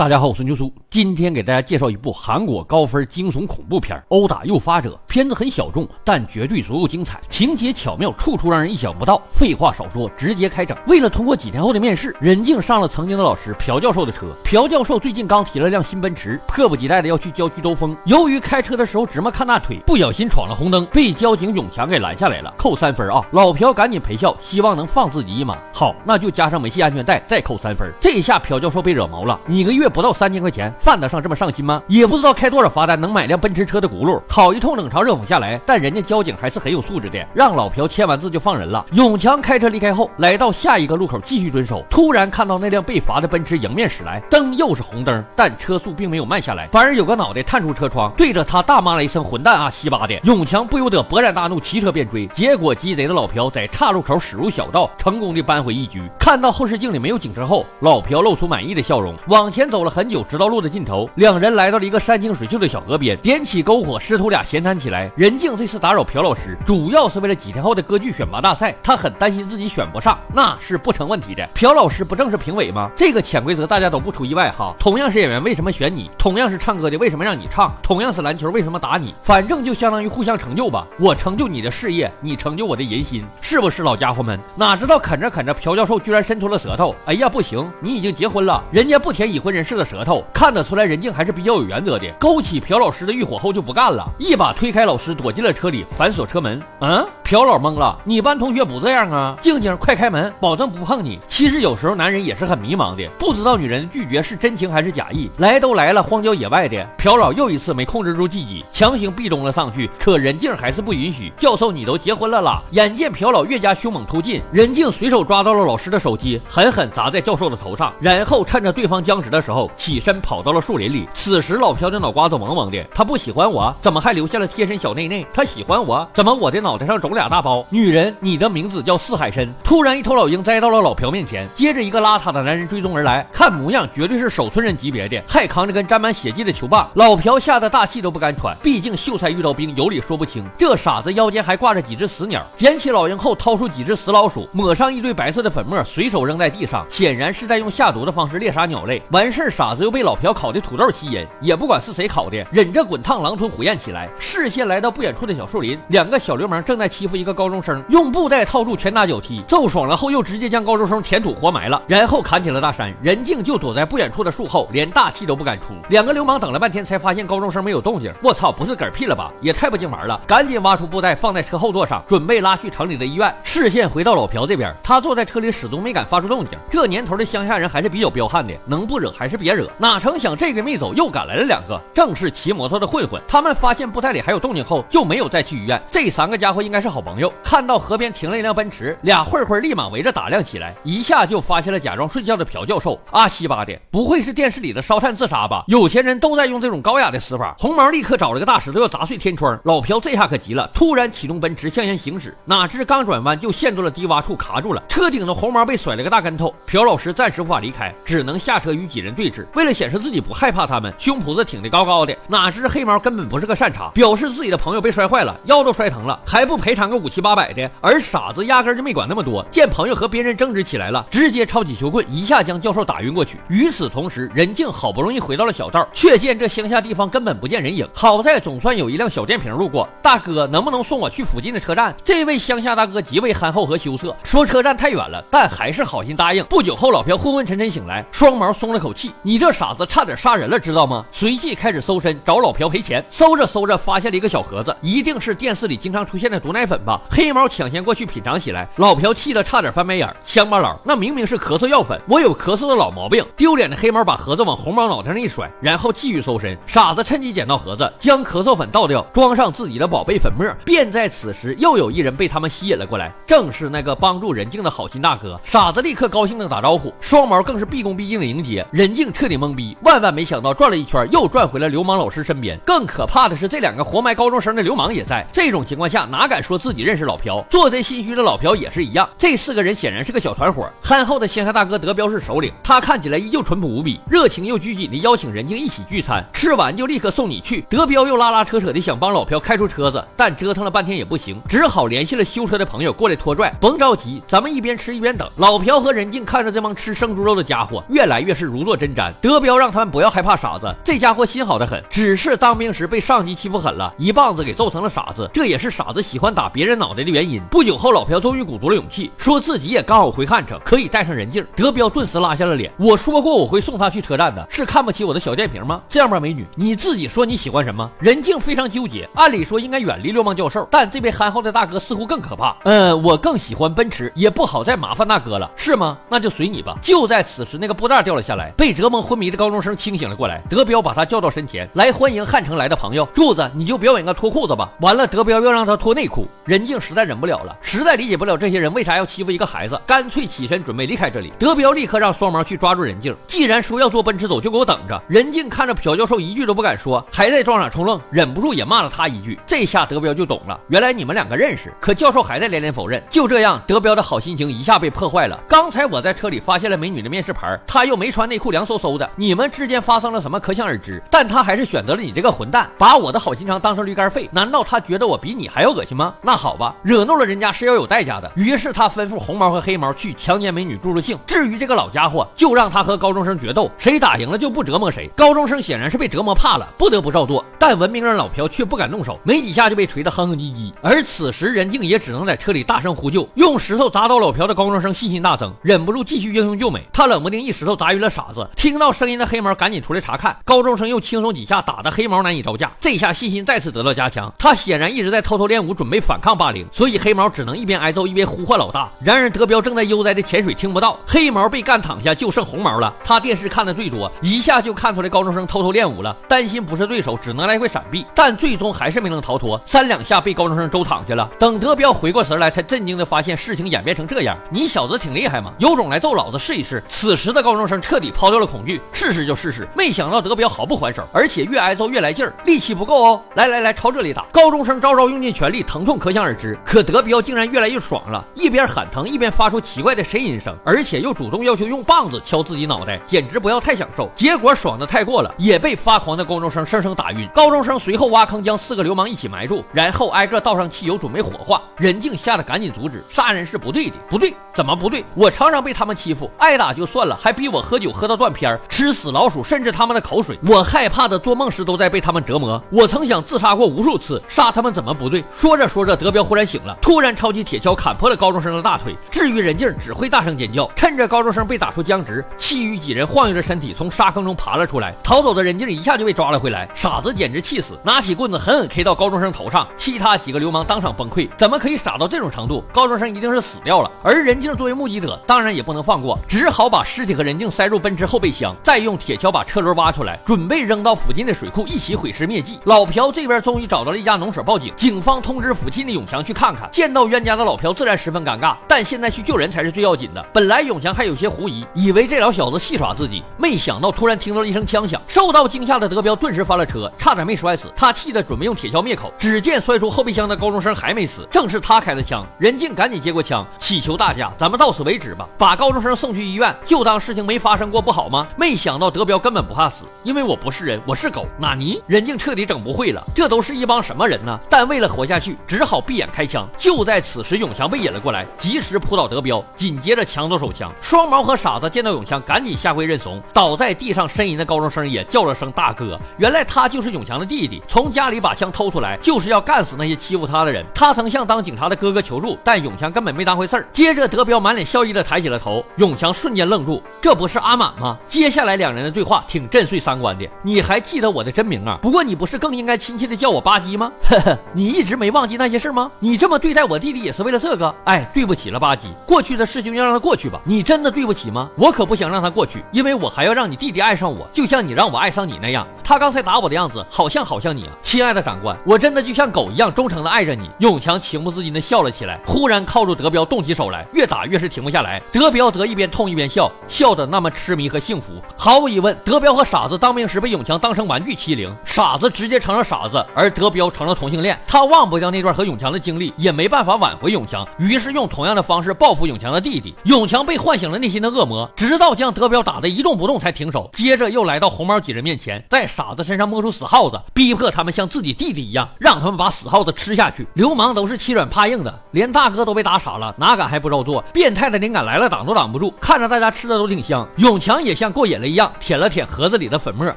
大家好，我是牛叔，今天给大家介绍一部韩国高分惊悚恐怖片《殴打诱发者》。片子很小众，但绝对足够精彩，情节巧妙，处处让人意想不到。废话少说，直接开整。为了通过几天后的面试，任静上了曾经的老师朴教授的车。朴教授最近刚提了辆新奔驰，迫不及待的要去郊区兜风。由于开车的时候直么看大腿，不小心闯了红灯，被交警永强给拦下来了，扣三分啊！老朴赶紧赔笑，希望能放自己一马。好，那就加上没系安全带，再扣三分。这一下朴教授被惹毛了，你个月。不到三千块钱，犯得上这么上心吗？也不知道开多少罚单能买辆奔驰车的轱辘。好一通冷嘲热讽下来，但人家交警还是很有素质的，让老朴签完字就放人了。永强开车离开后，来到下一个路口继续蹲守，突然看到那辆被罚的奔驰迎面驶来，灯又是红灯，但车速并没有慢下来，反而有个脑袋探出车窗，对着他大骂了一声“混蛋啊，西巴的！”永强不由得勃然大怒，骑车便追，结果鸡贼的老朴在岔路口驶入小道，成功的扳回一局。看到后视镜里没有警车后，老朴露出满意的笑容，往前走。走了很久，直到路的尽头，两人来到了一个山清水秀的小河边，点起篝火，师徒俩闲谈起来。任静这次打扰朴老师，主要是为了几天后的歌剧选拔大赛，他很担心自己选不上，那是不成问题的。朴老师不正是评委吗？这个潜规则大家都不出意外哈。同样是演员，为什么选你？同样是唱歌的，为什么让你唱？同样是篮球，为什么打你？反正就相当于互相成就吧。我成就你的事业，你成就我的人心，是不是老家伙们？哪知道啃着啃着，朴教授居然伸出了舌头。哎呀，不行，你已经结婚了，人家不舔已婚人士。的舌头看得出来，任静还是比较有原则的。勾起朴老师的欲火后就不干了，一把推开老师，躲进了车里，反锁车门。嗯，朴老懵了，你班同学不这样啊？静静，快开门，保证不碰你。其实有时候男人也是很迷茫的，不知道女人拒绝是真情还是假意。来都来了，荒郊野外的，朴老又一次没控制住自己，强行壁咚了上去。可任静还是不允许。教授，你都结婚了啦！眼见朴老越加凶猛突进，任静随手抓到了老师的手机，狠狠砸在教授的头上，然后趁着对方僵直的时候。起身跑到了树林里。此时老朴的脑瓜子嗡嗡的，他不喜欢我，怎么还留下了贴身小内内？他喜欢我，怎么我的脑袋上肿俩大包？女人，你的名字叫四海参。突然，一头老鹰栽到了老朴面前，接着一个邋遢的男人追踪而来，看模样绝对是守村人级别的，还扛着根沾满血迹的球棒。老朴吓得大气都不敢喘，毕竟秀才遇到兵，有理说不清。这傻子腰间还挂着几只死鸟，捡起老鹰后，掏出几只死老鼠，抹上一堆白色的粉末，随手扔在地上，显然是在用下毒的方式猎杀鸟类。完事。傻子又被老朴烤的土豆吸引，也不管是谁烤的，忍着滚烫狼吞虎咽起来。视线来到不远处的小树林，两个小流氓正在欺负一个高中生，用布袋套住拳打脚踢，揍爽了后又直接将高中生填土活埋了，然后砍起了大山。任静就躲在不远处的树后，连大气都不敢出。两个流氓等了半天，才发现高中生没有动静。我操，不是嗝屁了吧？也太不经玩了！赶紧挖出布袋放在车后座上，准备拉去城里的医院。视线回到老朴这边，他坐在车里始终没敢发出动静。这年头的乡下人还是比较彪悍的，能不惹还是。别惹！哪成想这个没走，又赶来了两个，正是骑摩托的混混。他们发现布袋里还有动静后，就没有再去医院。这三个家伙应该是好朋友。看到河边停了一辆奔驰，俩混混立马围着打量起来，一下就发现了假装睡觉的朴教授。阿西巴的，不会是电视里的烧炭自杀吧？有钱人都在用这种高雅的死法。红毛立刻找了个大石头要砸碎天窗。老朴这下可急了，突然启动奔驰向前行驶，哪知刚转弯就陷入了低洼处，卡住了。车顶的红毛被甩了个大跟头。朴老师暂时无法离开，只能下车与几人对峙。为了显示自己不害怕他们，胸脯子挺得高高的。哪知黑毛根本不是个善茬，表示自己的朋友被摔坏了，腰都摔疼了，还不赔偿个五七八百的。而傻子压根就没管那么多，见朋友和别人争执起来了，直接抄起球棍，一下将教授打晕过去。与此同时，任静好不容易回到了小道，却见这乡下地方根本不见人影。好在总算有一辆小电瓶路过，大哥能不能送我去附近的车站？这位乡下大哥极为憨厚和羞涩，说车站太远了，但还是好心答应。不久后，老朴昏昏沉沉醒来，双毛松了口气，你。这傻子差点杀人了，知道吗？随即开始搜身找老朴赔钱。搜着搜着，发现了一个小盒子，一定是电视里经常出现的毒奶粉粉吧？黑猫抢先过去品尝起来，老朴气得差点翻白眼。乡巴佬，那明明是咳嗽药粉，我有咳嗽的老毛病。丢脸的黑猫把盒子往红毛脑袋上一甩，然后继续搜身。傻子趁机捡到盒子，将咳嗽粉倒掉，装上自己的宝贝粉末。便在此时，又有一人被他们吸引了过来，正是那个帮助任静的好心大哥。傻子立刻高兴的打招呼，双毛更是毕恭毕敬的迎接。任静彻。底懵逼，万万没想到转了一圈又转回了流氓老师身边。更可怕的是，这两个活埋高中生的流氓也在。这种情况下，哪敢说自己？认识老朴，做贼心虚的老朴也是一样。这四个人显然是个小团伙。憨厚的仙鹤大哥德彪是首领，他看起来依旧淳朴无比，热情又拘谨的邀请任静一起聚餐，吃完就立刻送你去。德彪又拉拉扯扯的想帮老朴开出车子，但折腾了半天也不行，只好联系了修车的朋友过来拖拽。甭着急，咱们一边吃一边等。老朴和任静看着这帮吃生猪肉的家伙，越来越是如坐针毡。德彪让他们不要害怕傻子，这家伙心好的很，只是当兵时被上级欺负狠了，一棒子给揍成了傻子。这也是傻子喜欢打别人脑袋的原因。不久后，老朴终于鼓足了勇气，说自己也刚好回汉城，可以带上人镜。德彪顿时拉下了脸。我说过我会送他去车站的，是看不起我的小电瓶吗？这样吧，美女，你自己说你喜欢什么？任静非常纠结，按理说应该远离流氓教授，但这位憨厚的大哥似乎更可怕。嗯，我更喜欢奔驰，也不好再麻烦大哥了，是吗？那就随你吧。就在此时，那个布袋掉了下来，被折磨昏迷的高中生清醒了过来。德彪把他叫到身前来，欢迎汉城来的朋友。柱子，你就表演个脱裤子吧。完了，德彪要让他脱内裤。任静实在忍不了了，实在理解不了这些人为啥要欺负一个孩子，干脆起身准备离开这里。德彪立刻让双毛去抓住任静，既然说要坐奔驰走，就给我等着。任静看着朴教授一句都不敢说，还在装傻充愣，忍不住也骂了他一句。这下德彪就懂了，原来你们两个认识。可教授还在连连否认。就这样，德彪的好心情一下被破坏了。刚才我在车里发现了美女的面试牌，她又没穿内裤，凉飕飕的。你们之间发生了什么，可想而知。但他还是选择了你这个混蛋，把我的好心肠当成驴肝肺。难道他觉得我比你还要恶心吗？那好吧，惹怒了人家是要有代价的。于是他吩咐红毛和黑毛去强奸美女助助兴。至于这个老家伙，就让他和高中生决斗，谁打赢了就不折磨谁。高中生显然是被折磨怕了，不得不照做。但文明人老朴却不敢动手，没几下就被锤得哼哼唧唧。而此时任静也只能在车里大声呼救，用石头砸到老朴的高中生信心大增，忍不住继续英雄救美。他冷不丁一石头砸晕了傻子，听到声音的黑毛赶紧出来查看。高中生又轻松几下打得黑毛难以招架，这下信心再次得到加强。他显然一直在偷偷练武，准备反抗霸凌，所以黑毛只能一边挨揍一边呼唤老大。然而德彪正在悠哉的潜水，听不到。黑毛被干躺下，就剩红毛了。他电视看的最多，一下就看出来高中生偷偷练武了，担心不是对手，只能来回闪避，但最终还是没能逃脱，三两下被高中生周躺下了。等德彪回过神来，才震惊的发现事情演变成这样。你小子挺厉害嘛，有种来揍老子试一试。此时的高中生彻底抛掉了恐惧，试试就试试。没想到德彪毫不还手，而且越挨揍越来劲儿，力气不够哦。来来来，朝这里打！高中生招招用尽全力，疼痛可可想而知。可德彪竟然越来越爽了，一边喊疼，一边发出奇怪的呻吟声，而且又主动要求用棒子敲自己脑袋，简直不要太享受。结果爽的太过了，也被发狂的高中生生生打晕。高中生随后挖坑将四个流氓一起埋住，然后挨个倒上汽油准备火化。任静吓得赶紧阻止，杀人是不对的，不对，怎么不对？我常常被他们欺负，挨打就算了，还逼我喝酒喝到断片，吃死老鼠，甚至他们的口水，我害怕的做梦时都在被他们折磨。我曾想自杀过无数次，杀他们怎么不对？说着说着，德彪忽然醒了，突然抄起铁锹砍破了高中生的大腿。至于任静，只会大声尖叫。趁着高中生被打出僵直，其余几人晃悠着身体从沙坑中爬了出来。逃走的任静一下就被抓了回来，傻子简直气死，拿起棍子狠狠 K 到高中生头上。其他几个流氓当场崩溃，怎么可以傻到这种程度？高中生一定是死掉了。而任静作为目击者，当然也不能放过，只好把尸体和任静塞入奔驰后备箱，再用铁锹把车轮挖出来，准备扔到附近的水库一起毁尸灭迹。老朴这边终于找到了一家农舍报警，警方通知附近的永强去看看。见到冤家的老朴自然十分尴尬，但现在去救人才是最要紧的。本来永强还有些狐疑，以为这老小子戏耍自己，没想到突然听到一声枪响，受到惊吓的德彪顿时翻了车，差点没摔死。他气得准备用铁锹灭口，只见摔出后备箱的高中生还没死，正是他开的枪。任静赶紧接过枪，祈求大家，咱们到此为止吧，把高中生送去医院，就当事情没发生过不好吗？没想到德彪根本不怕死，因为我不是人，我是狗。纳尼？任静彻底整不会了，这都是一帮什么人呢？但为了活下去，只好闭眼开枪。就在此时，永强被引了过来，及时扑倒德彪，紧接着抢走手枪。双毛和傻子见到永强，赶紧下跪认怂。倒在地上呻吟的高中生也叫了声大哥。原来他就是永强的弟弟，从家里把枪偷出来，就是要干死那些欺负他的人。他曾向当警察的哥哥求助，但永强根本没当回事儿。接着，德彪满脸笑意的抬起了头，永强瞬间愣住，这不是阿满吗？接下来两人的对话挺震碎三观的。你还记得我的真名啊？不过你不是更应该亲切的叫我巴基吗？呵呵，你一直没忘记那些事吗？你这么对待我弟弟也是为了这个？哎，对不起了，巴基，过去的事情就让它过去吧。你真的对不起吗？我可不想让它过去，因为我还要让你弟弟爱上我，就像你让我爱上你那样。他刚才打我的样子，好像好像你啊，亲爱的长官，我真的就像狗一样忠诚的爱着你。永强情不自禁的笑了起来，忽然靠住德彪，动起手来，越打越是停不下来。德彪则一边痛一边笑，笑得那么痴迷和幸福。毫无疑问，德彪和傻子当兵时被永强当成玩具欺凌，傻子直接成了傻子，而德彪成了同性恋。他忘不掉那段和永强的经历，也没办法挽回永强，于是用同样的方式报复永强的弟弟。永强被唤醒了内心的恶魔，直到将德彪打得一动不动才停手。接着又来到红毛几人面前，在傻子身上摸出死耗子，逼迫他们像自己弟弟一样，让他们把死耗子吃下去。流氓都是欺软怕硬的，连大哥都被打傻了，哪敢还不照做？变态的灵感来了，挡都挡不住。看着大家吃的都挺香，永强也像过瘾了一样，舔了舔盒子里的粉末。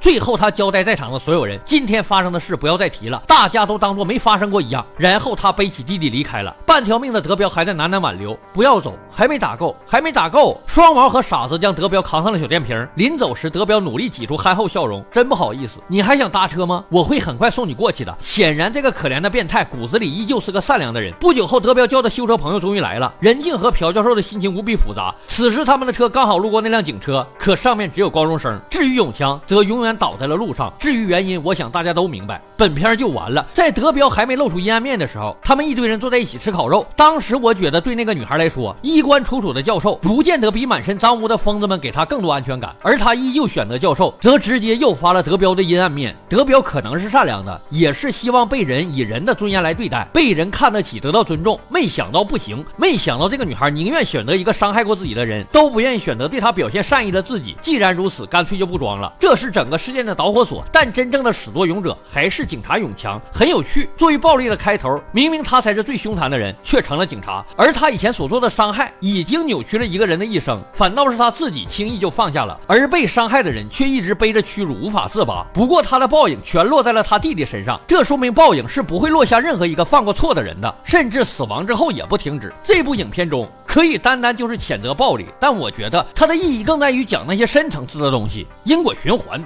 最后他交代在场的所有人，今天发生的事不要再提了，大家都当做没发生过一样。然后他他背起弟弟离开了。半条命的德彪还在喃喃挽留，不要走，还没打够，还没打够。双毛和傻子将德彪扛上了小电瓶。临走时，德彪努力挤出憨厚笑容，真不好意思，你还想搭车吗？我会很快送你过去的。显然，这个可怜的变态骨子里依旧是个善良的人。不久后，德彪叫的修车朋友终于来了。任静和朴教授的心情无比复杂。此时，他们的车刚好路过那辆警车，可上面只有高中生。至于永强，则永远倒在了路上。至于原因，我想大家都明白。本片就完了。在德彪还没露出阴暗面的时候他们一堆人坐在一起吃烤肉。当时我觉得，对那个女孩来说，衣冠楚楚的教授不见得比满身脏污的疯子们给她更多安全感。而她依旧选择教授，则直接诱发了德彪的阴暗面。德彪可能是善良的，也是希望被人以人的尊严来对待，被人看得起，得到尊重。没想到不行，没想到这个女孩宁愿选择一个伤害过自己的人，都不愿意选择对她表现善意的自己。既然如此，干脆就不装了。这是整个事件的导火索。但真正的始作俑者还是警察永强。很有趣，作为暴力的开头，明明他才是最凶残的人，却成了警察。而他以前所做的伤害，已经扭曲了一个人的一生，反倒是他自己轻易就放下了，而被伤害的人却一直背着屈辱无法自拔。不过他的报应全落在了他弟弟身上，这说明报应是不会落下任何一个犯过错的人的，甚至死亡之后也不停止。这部影片中可以单单就是谴责暴力，但我觉得它的意义更在于讲那些深层次的东西，因果循环。